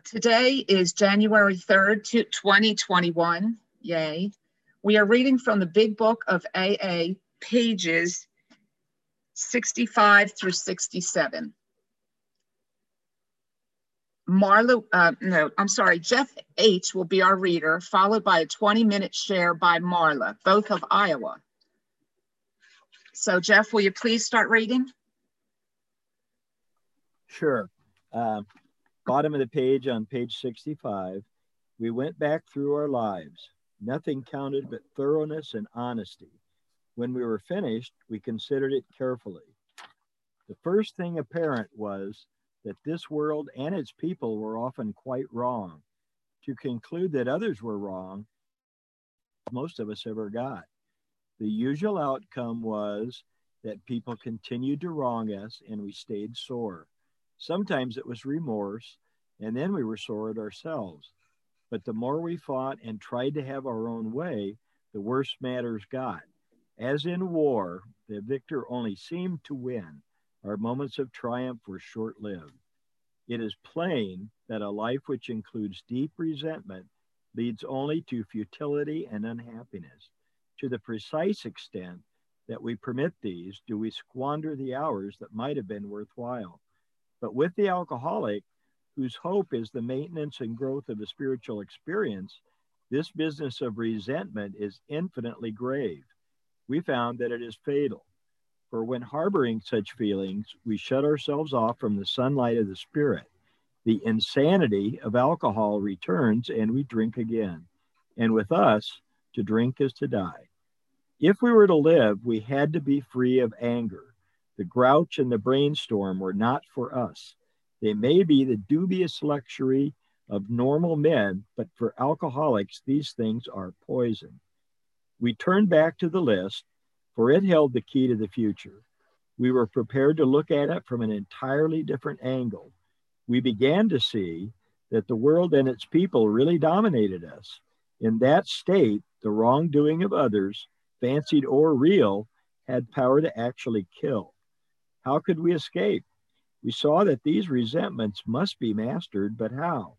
Today is January 3rd, to 2021. Yay. We are reading from the Big Book of AA, pages 65 through 67. Marla, uh, no, I'm sorry, Jeff H. will be our reader, followed by a 20-minute share by Marla, both of Iowa. So Jeff, will you please start reading? Sure. Uh, bottom of the page on page 65, we went back through our lives. Nothing counted but thoroughness and honesty. When we were finished, we considered it carefully. The first thing apparent was that this world and its people were often quite wrong. To conclude that others were wrong, most of us ever got. The usual outcome was that people continued to wrong us and we stayed sore. Sometimes it was remorse, and then we were sore at ourselves. But the more we fought and tried to have our own way, the worse matters got. As in war, the victor only seemed to win. Our moments of triumph were short lived. It is plain that a life which includes deep resentment leads only to futility and unhappiness. To the precise extent that we permit these, do we squander the hours that might have been worthwhile. But with the alcoholic, whose hope is the maintenance and growth of a spiritual experience, this business of resentment is infinitely grave. We found that it is fatal. For when harboring such feelings, we shut ourselves off from the sunlight of the spirit. The insanity of alcohol returns and we drink again. And with us, to drink is to die. If we were to live, we had to be free of anger. The grouch and the brainstorm were not for us. They may be the dubious luxury of normal men, but for alcoholics, these things are poison. We turned back to the list for it held the key to the future. We were prepared to look at it from an entirely different angle. We began to see that the world and its people really dominated us. In that state, the wrongdoing of others, fancied or real, had power to actually kill. How could we escape? We saw that these resentments must be mastered, but how?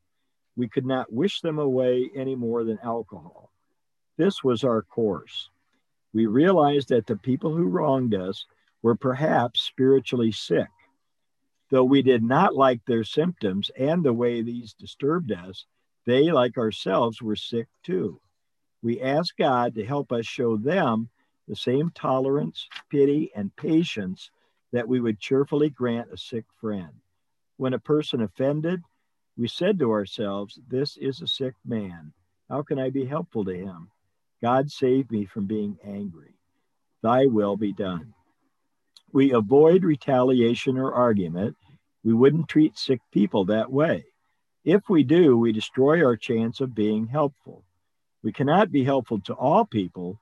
We could not wish them away any more than alcohol. This was our course we realized that the people who wronged us were perhaps spiritually sick. Though we did not like their symptoms and the way these disturbed us, they, like ourselves, were sick too. We asked God to help us show them the same tolerance, pity, and patience that we would cheerfully grant a sick friend. When a person offended, we said to ourselves, This is a sick man. How can I be helpful to him? God save me from being angry. Thy will be done. We avoid retaliation or argument. We wouldn't treat sick people that way. If we do, we destroy our chance of being helpful. We cannot be helpful to all people,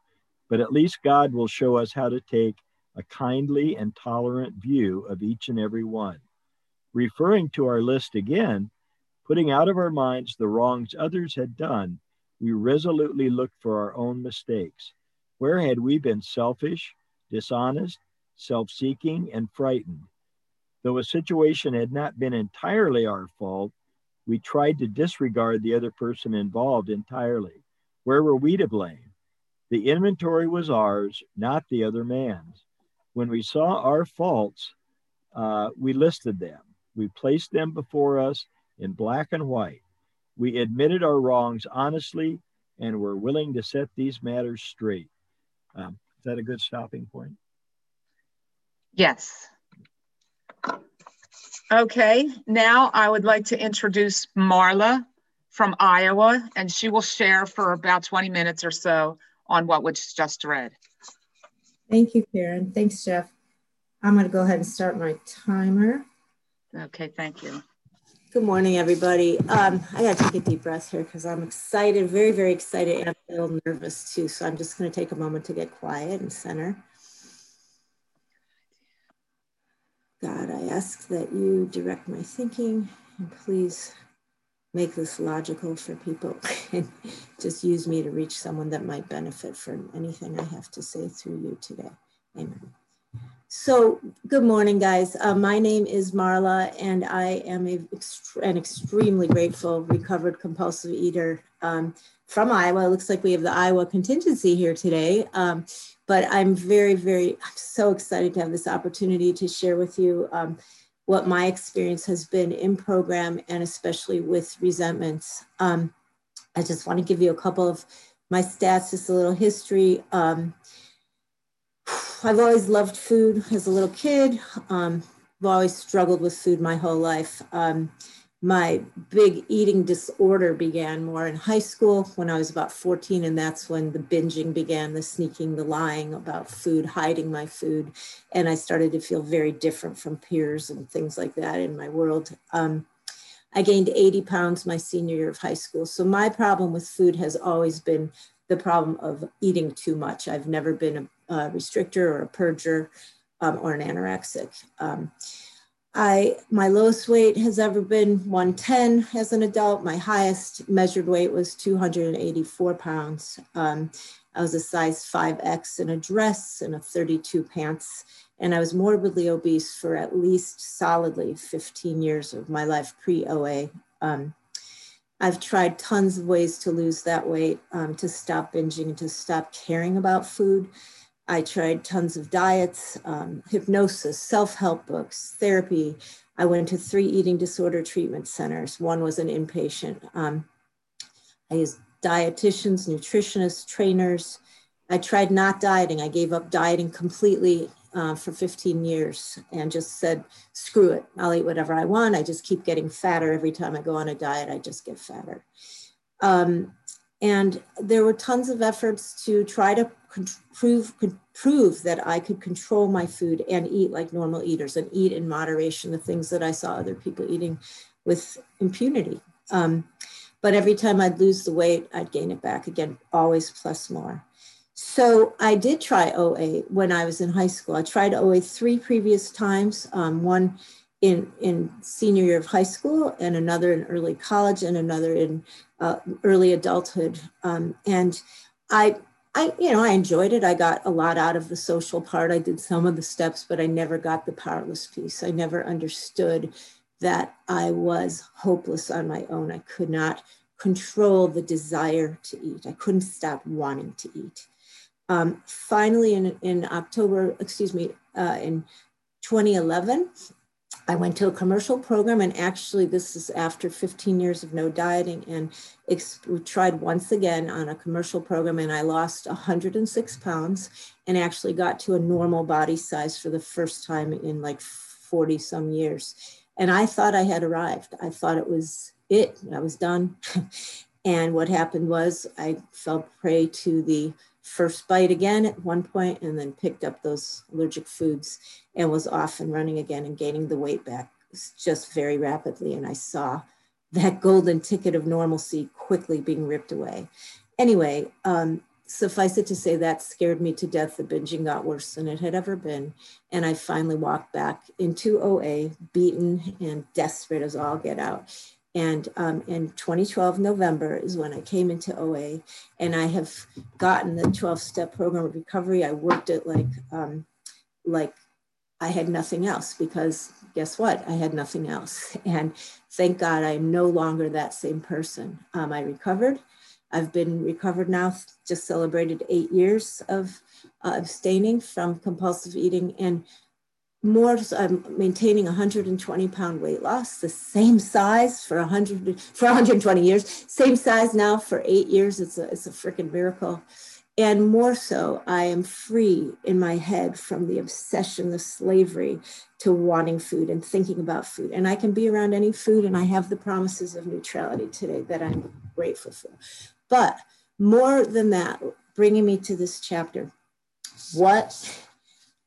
but at least God will show us how to take a kindly and tolerant view of each and every one. Referring to our list again, putting out of our minds the wrongs others had done we resolutely looked for our own mistakes. Where had we been selfish, dishonest, self seeking, and frightened? Though a situation had not been entirely our fault, we tried to disregard the other person involved entirely. Where were we to blame? The inventory was ours, not the other man's. When we saw our faults, uh, we listed them. We placed them before us in black and white. We admitted our wrongs honestly and were willing to set these matters straight. Um, is that a good stopping point? Yes. Okay, now I would like to introduce Marla from Iowa, and she will share for about 20 minutes or so on what was just read. Thank you, Karen. Thanks, Jeff. I'm going to go ahead and start my timer. Okay, thank you. Good morning, everybody. Um, I got to take a deep breath here because I'm excited, very, very excited, and a little nervous too. So I'm just going to take a moment to get quiet and center. God, I ask that you direct my thinking and please make this logical for people and just use me to reach someone that might benefit from anything I have to say through you today. Amen. So good morning, guys. Uh, my name is Marla, and I am a, an extremely grateful recovered compulsive eater um, from Iowa. It looks like we have the Iowa contingency here today. Um, but I'm very, very, I'm so excited to have this opportunity to share with you um, what my experience has been in program and especially with resentments. Um, I just want to give you a couple of my stats, just a little history. Um, I've always loved food as a little kid. Um, I've always struggled with food my whole life. Um, my big eating disorder began more in high school when I was about 14, and that's when the binging began, the sneaking, the lying about food, hiding my food. And I started to feel very different from peers and things like that in my world. Um, I gained 80 pounds my senior year of high school. So my problem with food has always been the problem of eating too much. I've never been a, a restrictor or a purger um, or an anorexic. Um, I my lowest weight has ever been 110 as an adult. My highest measured weight was 284 pounds. Um, I was a size 5X in a dress and a 32 pants. And I was morbidly obese for at least solidly 15 years of my life pre OA. Um, I've tried tons of ways to lose that weight, um, to stop binging, to stop caring about food. I tried tons of diets, um, hypnosis, self help books, therapy. I went to three eating disorder treatment centers. One was an inpatient. Um, I used dietitians, nutritionists, trainers. I tried not dieting. I gave up dieting completely uh, for 15 years and just said, screw it, I'll eat whatever I want. I just keep getting fatter every time I go on a diet, I just get fatter. Um, and there were tons of efforts to try to prove, could prove that I could control my food and eat like normal eaters and eat in moderation, the things that I saw other people eating with impunity. Um, but every time I'd lose the weight, I'd gain it back again, always plus more. So I did try OA when I was in high school. I tried OA three previous times, um, one in, in senior year of high school and another in early college and another in uh, early adulthood. Um, and I, I, you know, I enjoyed it. I got a lot out of the social part. I did some of the steps, but I never got the powerless piece. I never understood that I was hopeless on my own. I could not control the desire to eat. I couldn't stop wanting to eat. Um, finally, in, in October, excuse me, uh, in 2011, I went to a commercial program, and actually, this is after 15 years of no dieting. And we tried once again on a commercial program, and I lost 106 pounds and actually got to a normal body size for the first time in like 40 some years. And I thought I had arrived. I thought it was it, I was done. and what happened was I fell prey to the first bite again at one point and then picked up those allergic foods and was off and running again and gaining the weight back just very rapidly. And I saw that golden ticket of normalcy quickly being ripped away. Anyway, um, suffice it to say that scared me to death. The binging got worse than it had ever been. And I finally walked back into OA, beaten and desperate as all get out. And um, in 2012, November is when I came into OA, and I have gotten the 12 step program of recovery. I worked it like, um, like I had nothing else because guess what? I had nothing else. And thank God I am no longer that same person. Um, I recovered. I've been recovered now, just celebrated eight years of uh, abstaining from compulsive eating. And more so i'm maintaining 120 pound weight loss the same size for 100 for 120 years same size now for eight years. It's a it's a freaking miracle. And more so i am free in my head from the obsession the slavery to wanting food and thinking about food. And i can be around any food and i have the promises of neutrality today that i'm grateful for. But more than that bringing me to this chapter what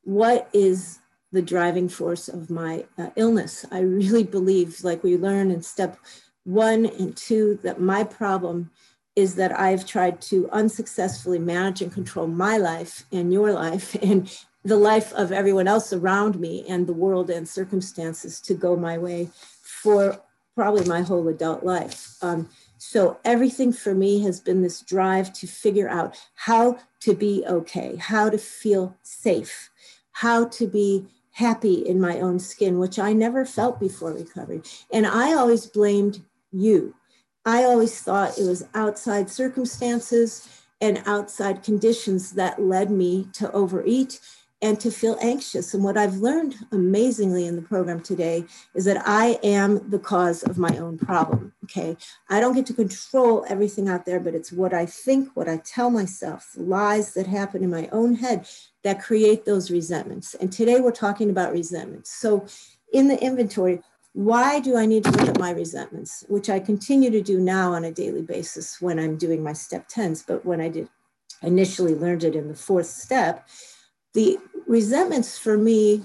what is the driving force of my uh, illness. I really believe, like we learn in step one and two, that my problem is that I've tried to unsuccessfully manage and control my life and your life and the life of everyone else around me and the world and circumstances to go my way for probably my whole adult life. Um, so everything for me has been this drive to figure out how to be okay, how to feel safe, how to be happy in my own skin, which I never felt before recovery. And I always blamed you. I always thought it was outside circumstances and outside conditions that led me to overeat and to feel anxious. And what I've learned amazingly in the program today is that I am the cause of my own problem. Okay. I don't get to control everything out there, but it's what I think, what I tell myself, lies that happen in my own head that create those resentments. And today we're talking about resentments. So in the inventory, why do I need to look at my resentments, which I continue to do now on a daily basis when I'm doing my step 10s, but when I did initially learned it in the fourth step, the resentments for me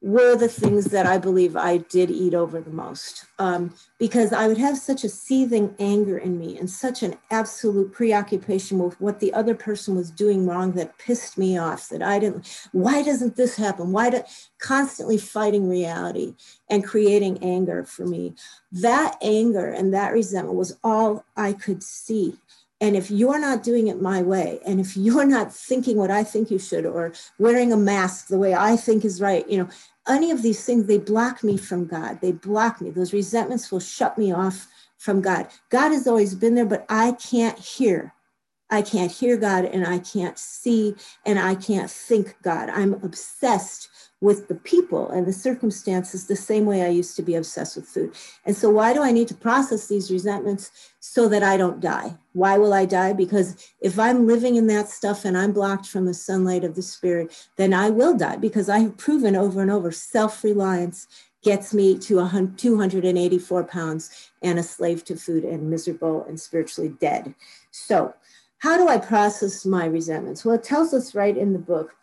were the things that I believe I did eat over the most um, because I would have such a seething anger in me and such an absolute preoccupation with what the other person was doing wrong that pissed me off that I didn't, why doesn't this happen? Why do, constantly fighting reality and creating anger for me. That anger and that resentment was all I could see and if you're not doing it my way, and if you're not thinking what I think you should, or wearing a mask the way I think is right, you know, any of these things, they block me from God. They block me. Those resentments will shut me off from God. God has always been there, but I can't hear. I can't hear God and I can't see and I can't think God. I'm obsessed with the people and the circumstances the same way I used to be obsessed with food. And so, why do I need to process these resentments so that I don't die? Why will I die? Because if I'm living in that stuff and I'm blocked from the sunlight of the spirit, then I will die because I have proven over and over self reliance gets me to 284 pounds and a slave to food and miserable and spiritually dead. So, how do I process my resentments? Well, it tells us right in the book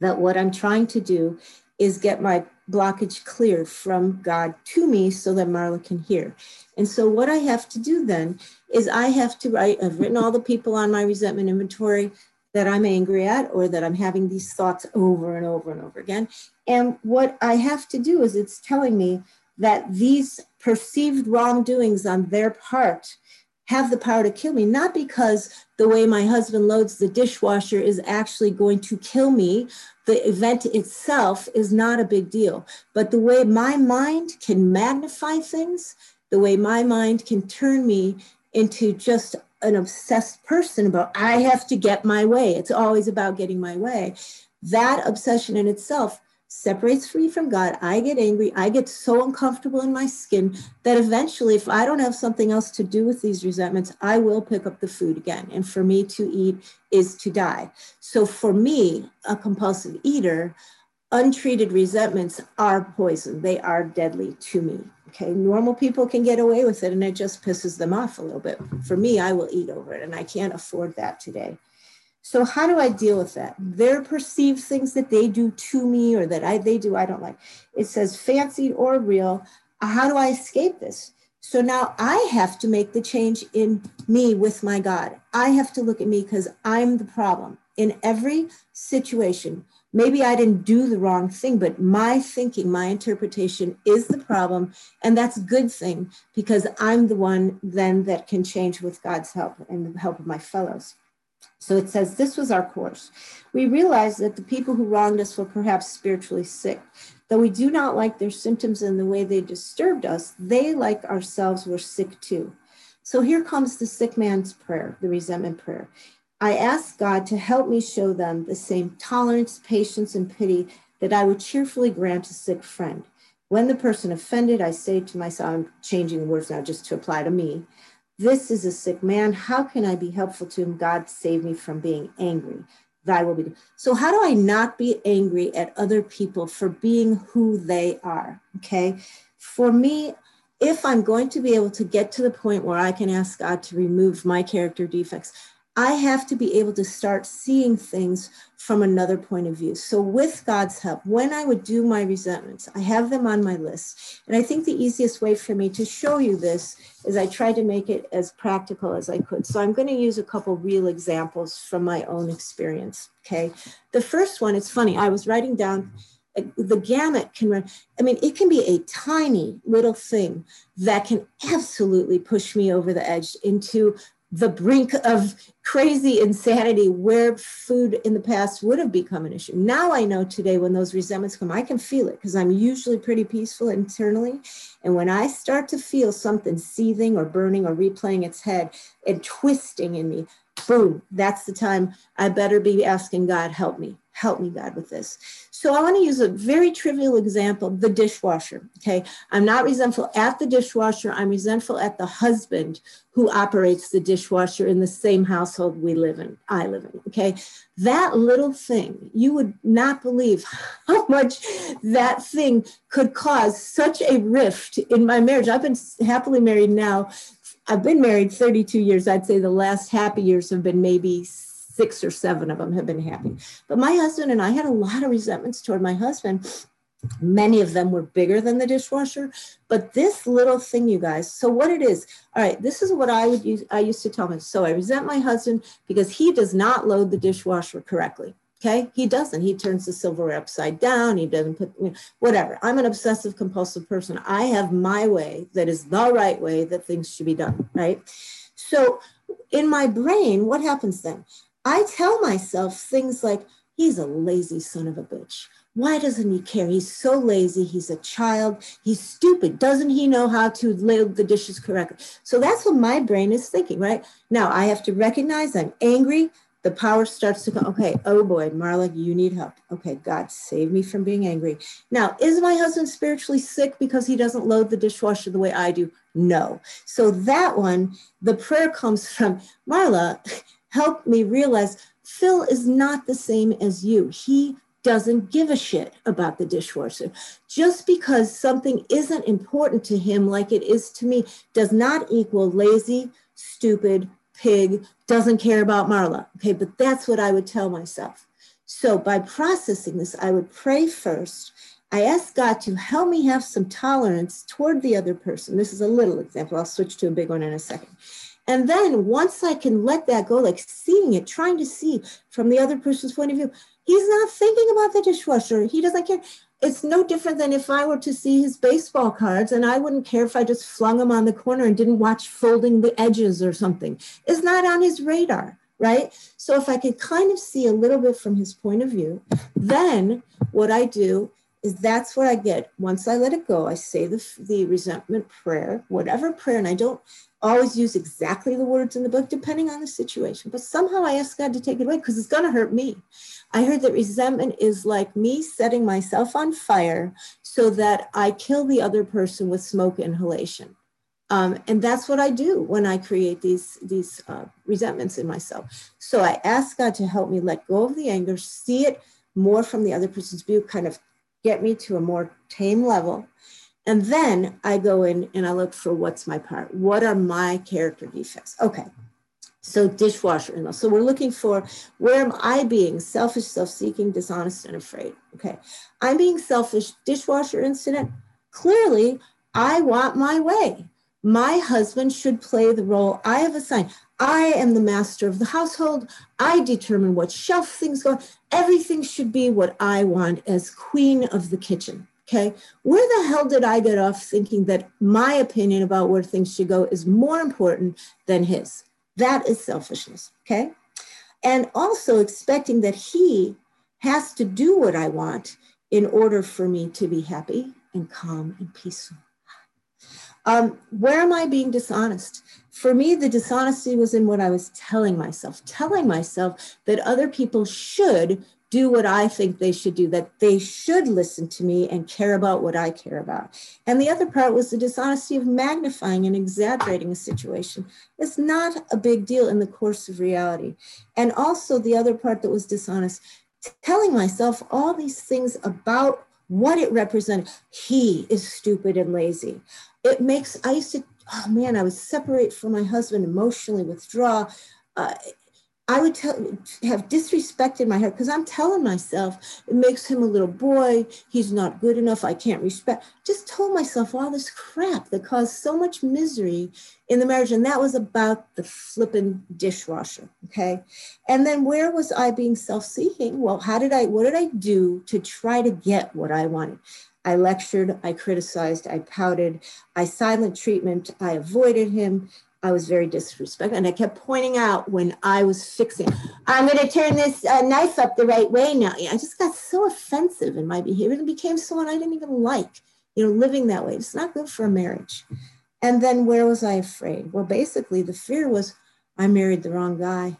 that what I'm trying to do is get my blockage clear from God to me so that Marla can hear. And so what I have to do then is I have to write, I've written all the people on my resentment inventory that I'm angry at or that I'm having these thoughts over and over and over again. And what I have to do is it's telling me that these perceived wrongdoings on their part have the power to kill me, not because the way my husband loads the dishwasher is actually going to kill me. The event itself is not a big deal, but the way my mind can magnify things, the way my mind can turn me into just an obsessed person about, I have to get my way. It's always about getting my way. That obsession in itself separates me from God. I get angry. I get so uncomfortable in my skin that eventually, if I don't have something else to do with these resentments, I will pick up the food again. And for me to eat is to die. So for me, a compulsive eater, untreated resentments are poison. They are deadly to me. Okay, normal people can get away with it and it just pisses them off a little bit. For me, I will eat over it and I can't afford that today. So how do I deal with that? Their perceived things that they do to me or that I they do I don't like. It says fancied or real. How do I escape this? So now I have to make the change in me with my God. I have to look at me because I'm the problem in every situation. Maybe I didn't do the wrong thing, but my thinking, my interpretation is the problem. And that's a good thing because I'm the one then that can change with God's help and the help of my fellows. So it says, This was our course. We realized that the people who wronged us were perhaps spiritually sick. Though we do not like their symptoms and the way they disturbed us, they, like ourselves, were sick too. So here comes the sick man's prayer, the resentment prayer. I ask God to help me show them the same tolerance, patience, and pity that I would cheerfully grant a sick friend. When the person offended, I say to myself, I'm changing the words now just to apply to me. This is a sick man. How can I be helpful to him? God save me from being angry. Thy will be. done. So, how do I not be angry at other people for being who they are? Okay. For me, if I'm going to be able to get to the point where I can ask God to remove my character defects, I have to be able to start seeing things from another point of view. So, with God's help, when I would do my resentments, I have them on my list. And I think the easiest way for me to show you this is I tried to make it as practical as I could. So, I'm going to use a couple real examples from my own experience. Okay. The first one, it's funny, I was writing down uh, the gamut can run. I mean, it can be a tiny little thing that can absolutely push me over the edge into the brink of crazy insanity where food in the past would have become an issue. Now I know today when those resentments come, I can feel it because I'm usually pretty peaceful internally. And when I start to feel something seething or burning or replaying its head and twisting in me, boom, that's the time I better be asking God, help me, help me, God, with this. So I want to use a very trivial example the dishwasher. Okay. I'm not resentful at the dishwasher, I'm resentful at the husband who operates the dishwasher in the same household we live in, I live in. Okay. That little thing, you would not believe how much that thing could cause such a rift in my marriage. I've been happily married now I've been married 32 years. I'd say the last happy years have been maybe six or seven of them have been happy. But my husband and I had a lot of resentments toward my husband. Many of them were bigger than the dishwasher, but this little thing, you guys. So what it is, all right, this is what I would use. I used to tell him. So I resent my husband because he does not load the dishwasher correctly. Okay, he doesn't. He turns the silverware upside down. He doesn't put you know, whatever. I'm an obsessive compulsive person. I have my way that is the right way that things should be done. Right. So in my brain, what happens then? I tell myself things like, he's a lazy son of a bitch. Why doesn't he care? He's so lazy. He's a child. He's stupid. Doesn't he know how to load the dishes correctly? So that's what my brain is thinking, right? Now I have to recognize I'm angry the power starts to come. Okay, oh boy, Marla, you need help. Okay, God, save me from being angry. Now, is my husband spiritually sick because he doesn't load the dishwasher the way I do? No. So that one, the prayer comes from Marla, help me realize Phil is not the same as you. He doesn't give a shit about the dishwasher. Just because something isn't important to him like it is to me does not equal lazy, stupid, pig, doesn't care about Marla. Okay, but that's what I would tell myself. So by processing this, I would pray first. I ask God to help me have some tolerance toward the other person. This is a little example. I'll switch to a big one in a second. And then once I can let that go, like seeing it, trying to see from the other person's point of view, he's not thinking about the dishwasher. He doesn't care it's no different than if I were to see his baseball cards and I wouldn't care if I just flung them on the corner and didn't watch folding the edges or something. It's not on his radar, right? So if I could kind of see a little bit from his point of view, then what I do is that's what I get. Once I let it go, I say the, the resentment prayer, whatever prayer, and I don't always use exactly the words in the book, depending on the situation. But somehow I ask God to take it away because it's going to hurt me. I heard that resentment is like me setting myself on fire so that I kill the other person with smoke inhalation. Um, and that's what I do when I create these, these uh, resentments in myself. So I ask God to help me let go of the anger, see it more from the other person's view, kind of get me to a more tame level and then I go in and I look for what's my part. What are my character defects? Okay. So dishwasher in So we're looking for where am I being selfish, self-seeking, dishonest, and afraid? Okay. I'm being selfish, dishwasher incident. Clearly, I want my way. My husband should play the role I have assigned. I am the master of the household. I determine what shelf things go. Everything should be what I want as queen of the kitchen. Okay, where the hell did I get off thinking that my opinion about where things should go is more important than his? That is selfishness. Okay, and also expecting that he has to do what I want in order for me to be happy and calm and peaceful. Um, where am I being dishonest? For me, the dishonesty was in what I was telling myself, telling myself that other people should do what I think they should do, that they should listen to me and care about what I care about. And the other part was the dishonesty of magnifying and exaggerating a situation. It's not a big deal in the course of reality. And also the other part that was dishonest, telling myself all these things about what it represented. He is stupid and lazy. It makes, I used to, oh man, I would separate from my husband, emotionally withdraw. Uh, I would tell, have disrespect in my heart because I'm telling myself it makes him a little boy. He's not good enough. I can't respect. Just told myself all this crap that caused so much misery in the marriage. And that was about the flippin' dishwasher. Okay. And then where was I being self seeking? Well, how did I, what did I do to try to get what I wanted? I lectured, I criticized, I pouted, I silent treatment, I avoided him, I was very disrespectful. And I kept pointing out when I was fixing, I'm going to turn this uh, knife up the right way now. I just got so offensive in my behavior and became someone I didn't even like, you know, living that way. It's not good for a marriage. And then where was I afraid? Well, basically, the fear was I married the wrong guy.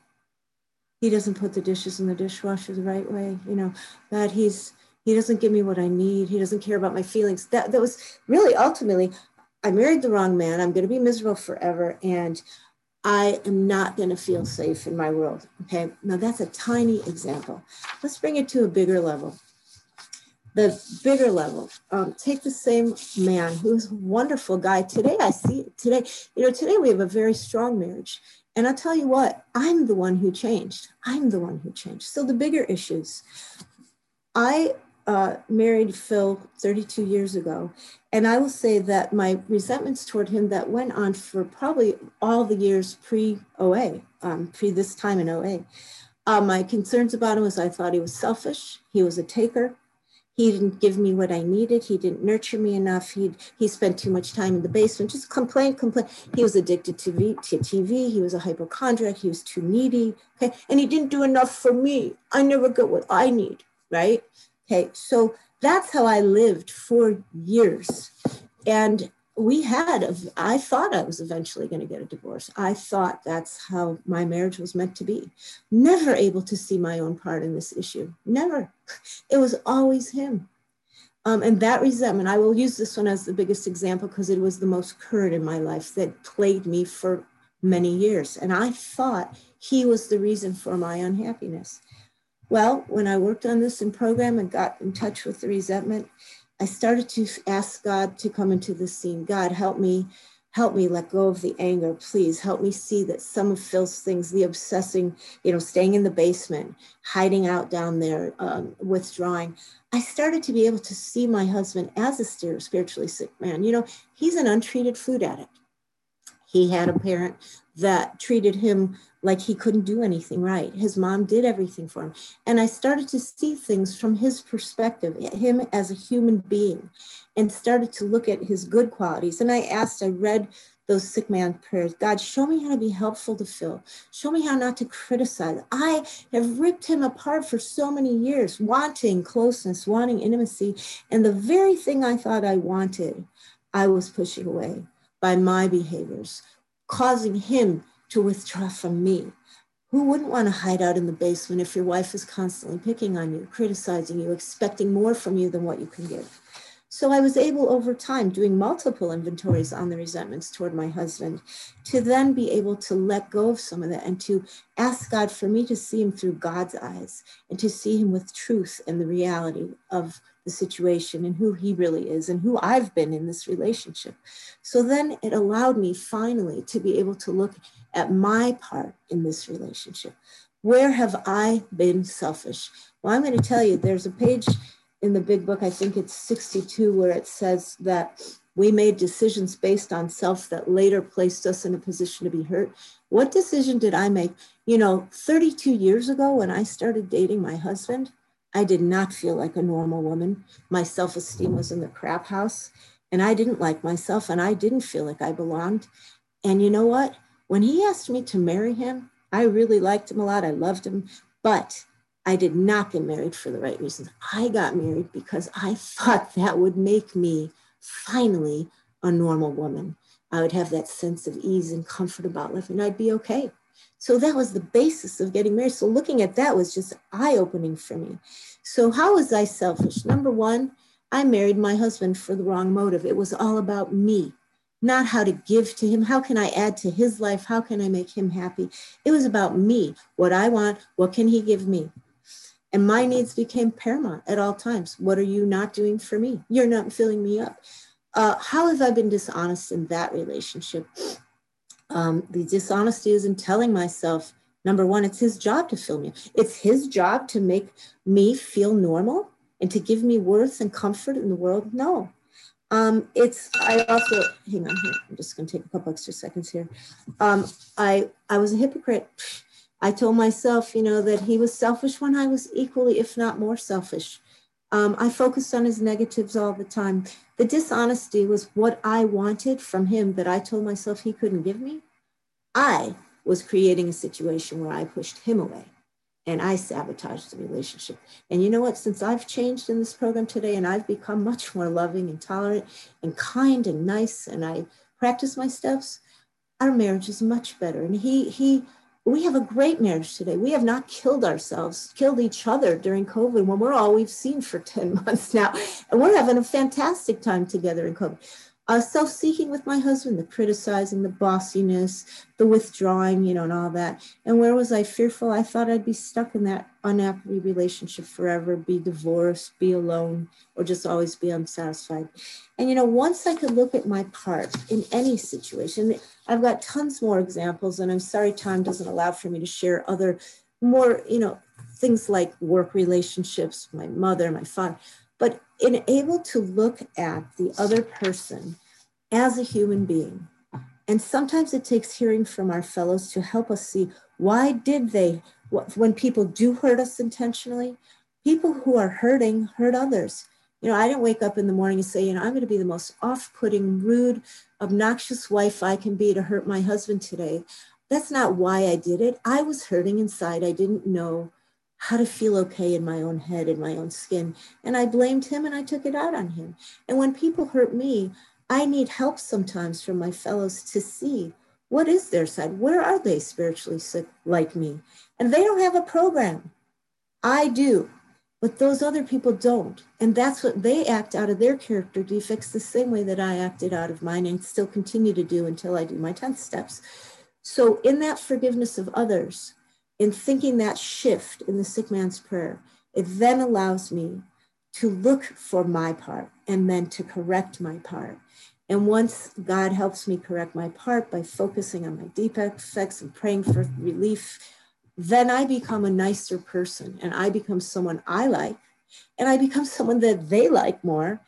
He doesn't put the dishes in the dishwasher the right way, you know, that he's, he doesn't give me what I need. He doesn't care about my feelings. That, that was really ultimately, I married the wrong man. I'm going to be miserable forever. And I am not going to feel safe in my world. Okay. Now that's a tiny example. Let's bring it to a bigger level. The bigger level. Um, take the same man who's a wonderful guy. Today, I see today, you know, today we have a very strong marriage. And I'll tell you what, I'm the one who changed. I'm the one who changed. So the bigger issues. I uh, married Phil 32 years ago. And I will say that my resentments toward him that went on for probably all the years pre OA, um, pre this time in OA. Uh, my concerns about him was I thought he was selfish, he was a taker. He didn't give me what I needed. He didn't nurture me enough. He he spent too much time in the basement, just complain, complain. He was addicted to, v, to TV. He was a hypochondriac. He was too needy. Okay, and he didn't do enough for me. I never get what I need. Right. Okay, so that's how I lived for years. And we had, I thought I was eventually going to get a divorce. I thought that's how my marriage was meant to be. Never able to see my own part in this issue. Never. It was always him. Um, and that resentment, I will use this one as the biggest example because it was the most current in my life that plagued me for many years. And I thought he was the reason for my unhappiness. Well, when I worked on this in program and got in touch with the resentment, I started to ask God to come into the scene. God, help me, help me let go of the anger. Please help me see that some of Phil's things, the obsessing, you know, staying in the basement, hiding out down there, um, withdrawing. I started to be able to see my husband as a spiritually sick man. You know, he's an untreated food addict. He had a parent that treated him like he couldn't do anything right. His mom did everything for him. And I started to see things from his perspective, him as a human being, and started to look at his good qualities. And I asked, I read those sick man prayers God, show me how to be helpful to Phil. Show me how not to criticize. I have ripped him apart for so many years, wanting closeness, wanting intimacy. And the very thing I thought I wanted, I was pushing away by my behaviors, causing him to withdraw from me. Who wouldn't want to hide out in the basement if your wife is constantly picking on you, criticizing you, expecting more from you than what you can give? So I was able over time, doing multiple inventories on the resentments toward my husband, to then be able to let go of some of that and to ask God for me to see him through God's eyes and to see him with truth and the reality of the situation and who he really is and who I've been in this relationship. So then it allowed me finally to be able to look at my part in this relationship. Where have I been selfish? Well, I'm going to tell you there's a page in the big book, I think it's 62, where it says that we made decisions based on self that later placed us in a position to be hurt. What decision did I make? You know, 32 years ago when I started dating my husband, I did not feel like a normal woman. My self esteem was in the crap house, and I didn't like myself, and I didn't feel like I belonged. And you know what? When he asked me to marry him, I really liked him a lot. I loved him, but I did not get married for the right reasons. I got married because I thought that would make me finally a normal woman. I would have that sense of ease and comfort about life and I'd be okay. So that was the basis of getting married. So looking at that was just eye opening for me. So, how was I selfish? Number one, I married my husband for the wrong motive. It was all about me, not how to give to him. How can I add to his life? How can I make him happy? It was about me, what I want, what can he give me? And my needs became paramount at all times. What are you not doing for me? You're not filling me up. Uh, how have I been dishonest in that relationship? Um, the dishonesty is in telling myself, number one, it's his job to fill me. It's his job to make me feel normal and to give me worth and comfort in the world. No. Um, it's I also hang on here. I'm just going to take a couple extra seconds here. Um, I I was a hypocrite I told myself, you know, that he was selfish when I was equally, if not more selfish. Um, I focused on his negatives all the time. The dishonesty was what I wanted from him that I told myself he couldn't give me. I was creating a situation where I pushed him away and I sabotaged the relationship. And you know what? Since I've changed in this program today and I've become much more loving and tolerant and kind and nice, and I practice my steps, our marriage is much better. And he, he, we have a great marriage today. We have not killed ourselves, killed each other during COVID when we're all we've seen for 10 months now. And we're having a fantastic time together in COVID uh, self-seeking with my husband, the criticizing, the bossiness, the withdrawing, you know, and all that. And where was I fearful? I thought I'd be stuck in that unhappy relationship forever, be divorced, be alone, or just always be unsatisfied. And you know, once I could look at my part in any situation, I've got tons more examples, and I'm sorry time doesn't allow for me to share other more, you know, things like work relationships, my mother, my father but in able to look at the other person as a human being. And sometimes it takes hearing from our fellows to help us see why did they, when people do hurt us intentionally, people who are hurting hurt others. You know, I didn't wake up in the morning and say, you know, I'm going to be the most off putting, rude, obnoxious wife I can be to hurt my husband today. That's not why I did it. I was hurting inside. I didn't know how to feel okay in my own head, in my own skin. And I blamed him and I took it out on him. And when people hurt me, I need help sometimes from my fellows to see what is their side? Where are they spiritually sick like me? And they don't have a program. I do, but those other people don't. And that's what they act out of their character defects the same way that I acted out of mine and still continue to do until I do my 10th steps. So, in that forgiveness of others, in thinking that shift in the sick man's prayer, it then allows me to look for my part and then to correct my part. And once God helps me correct my part by focusing on my defects and praying for relief, then I become a nicer person and I become someone I like and I become someone that they like more.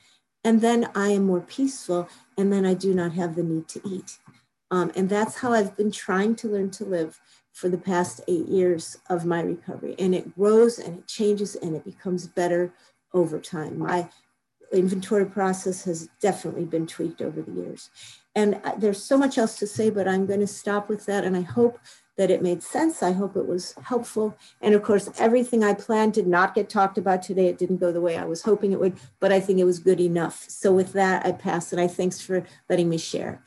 And then I am more peaceful and then I do not have the need to eat. Um, and that's how I've been trying to learn to live for the past eight years of my recovery. And it grows and it changes and it becomes better over time. My inventory process has definitely been tweaked over the years. And there's so much else to say, but I'm going to stop with that. And I hope that it made sense. I hope it was helpful. And of course, everything I planned did not get talked about today. It didn't go the way I was hoping it would, but I think it was good enough. So with that, I pass and I thanks for letting me share.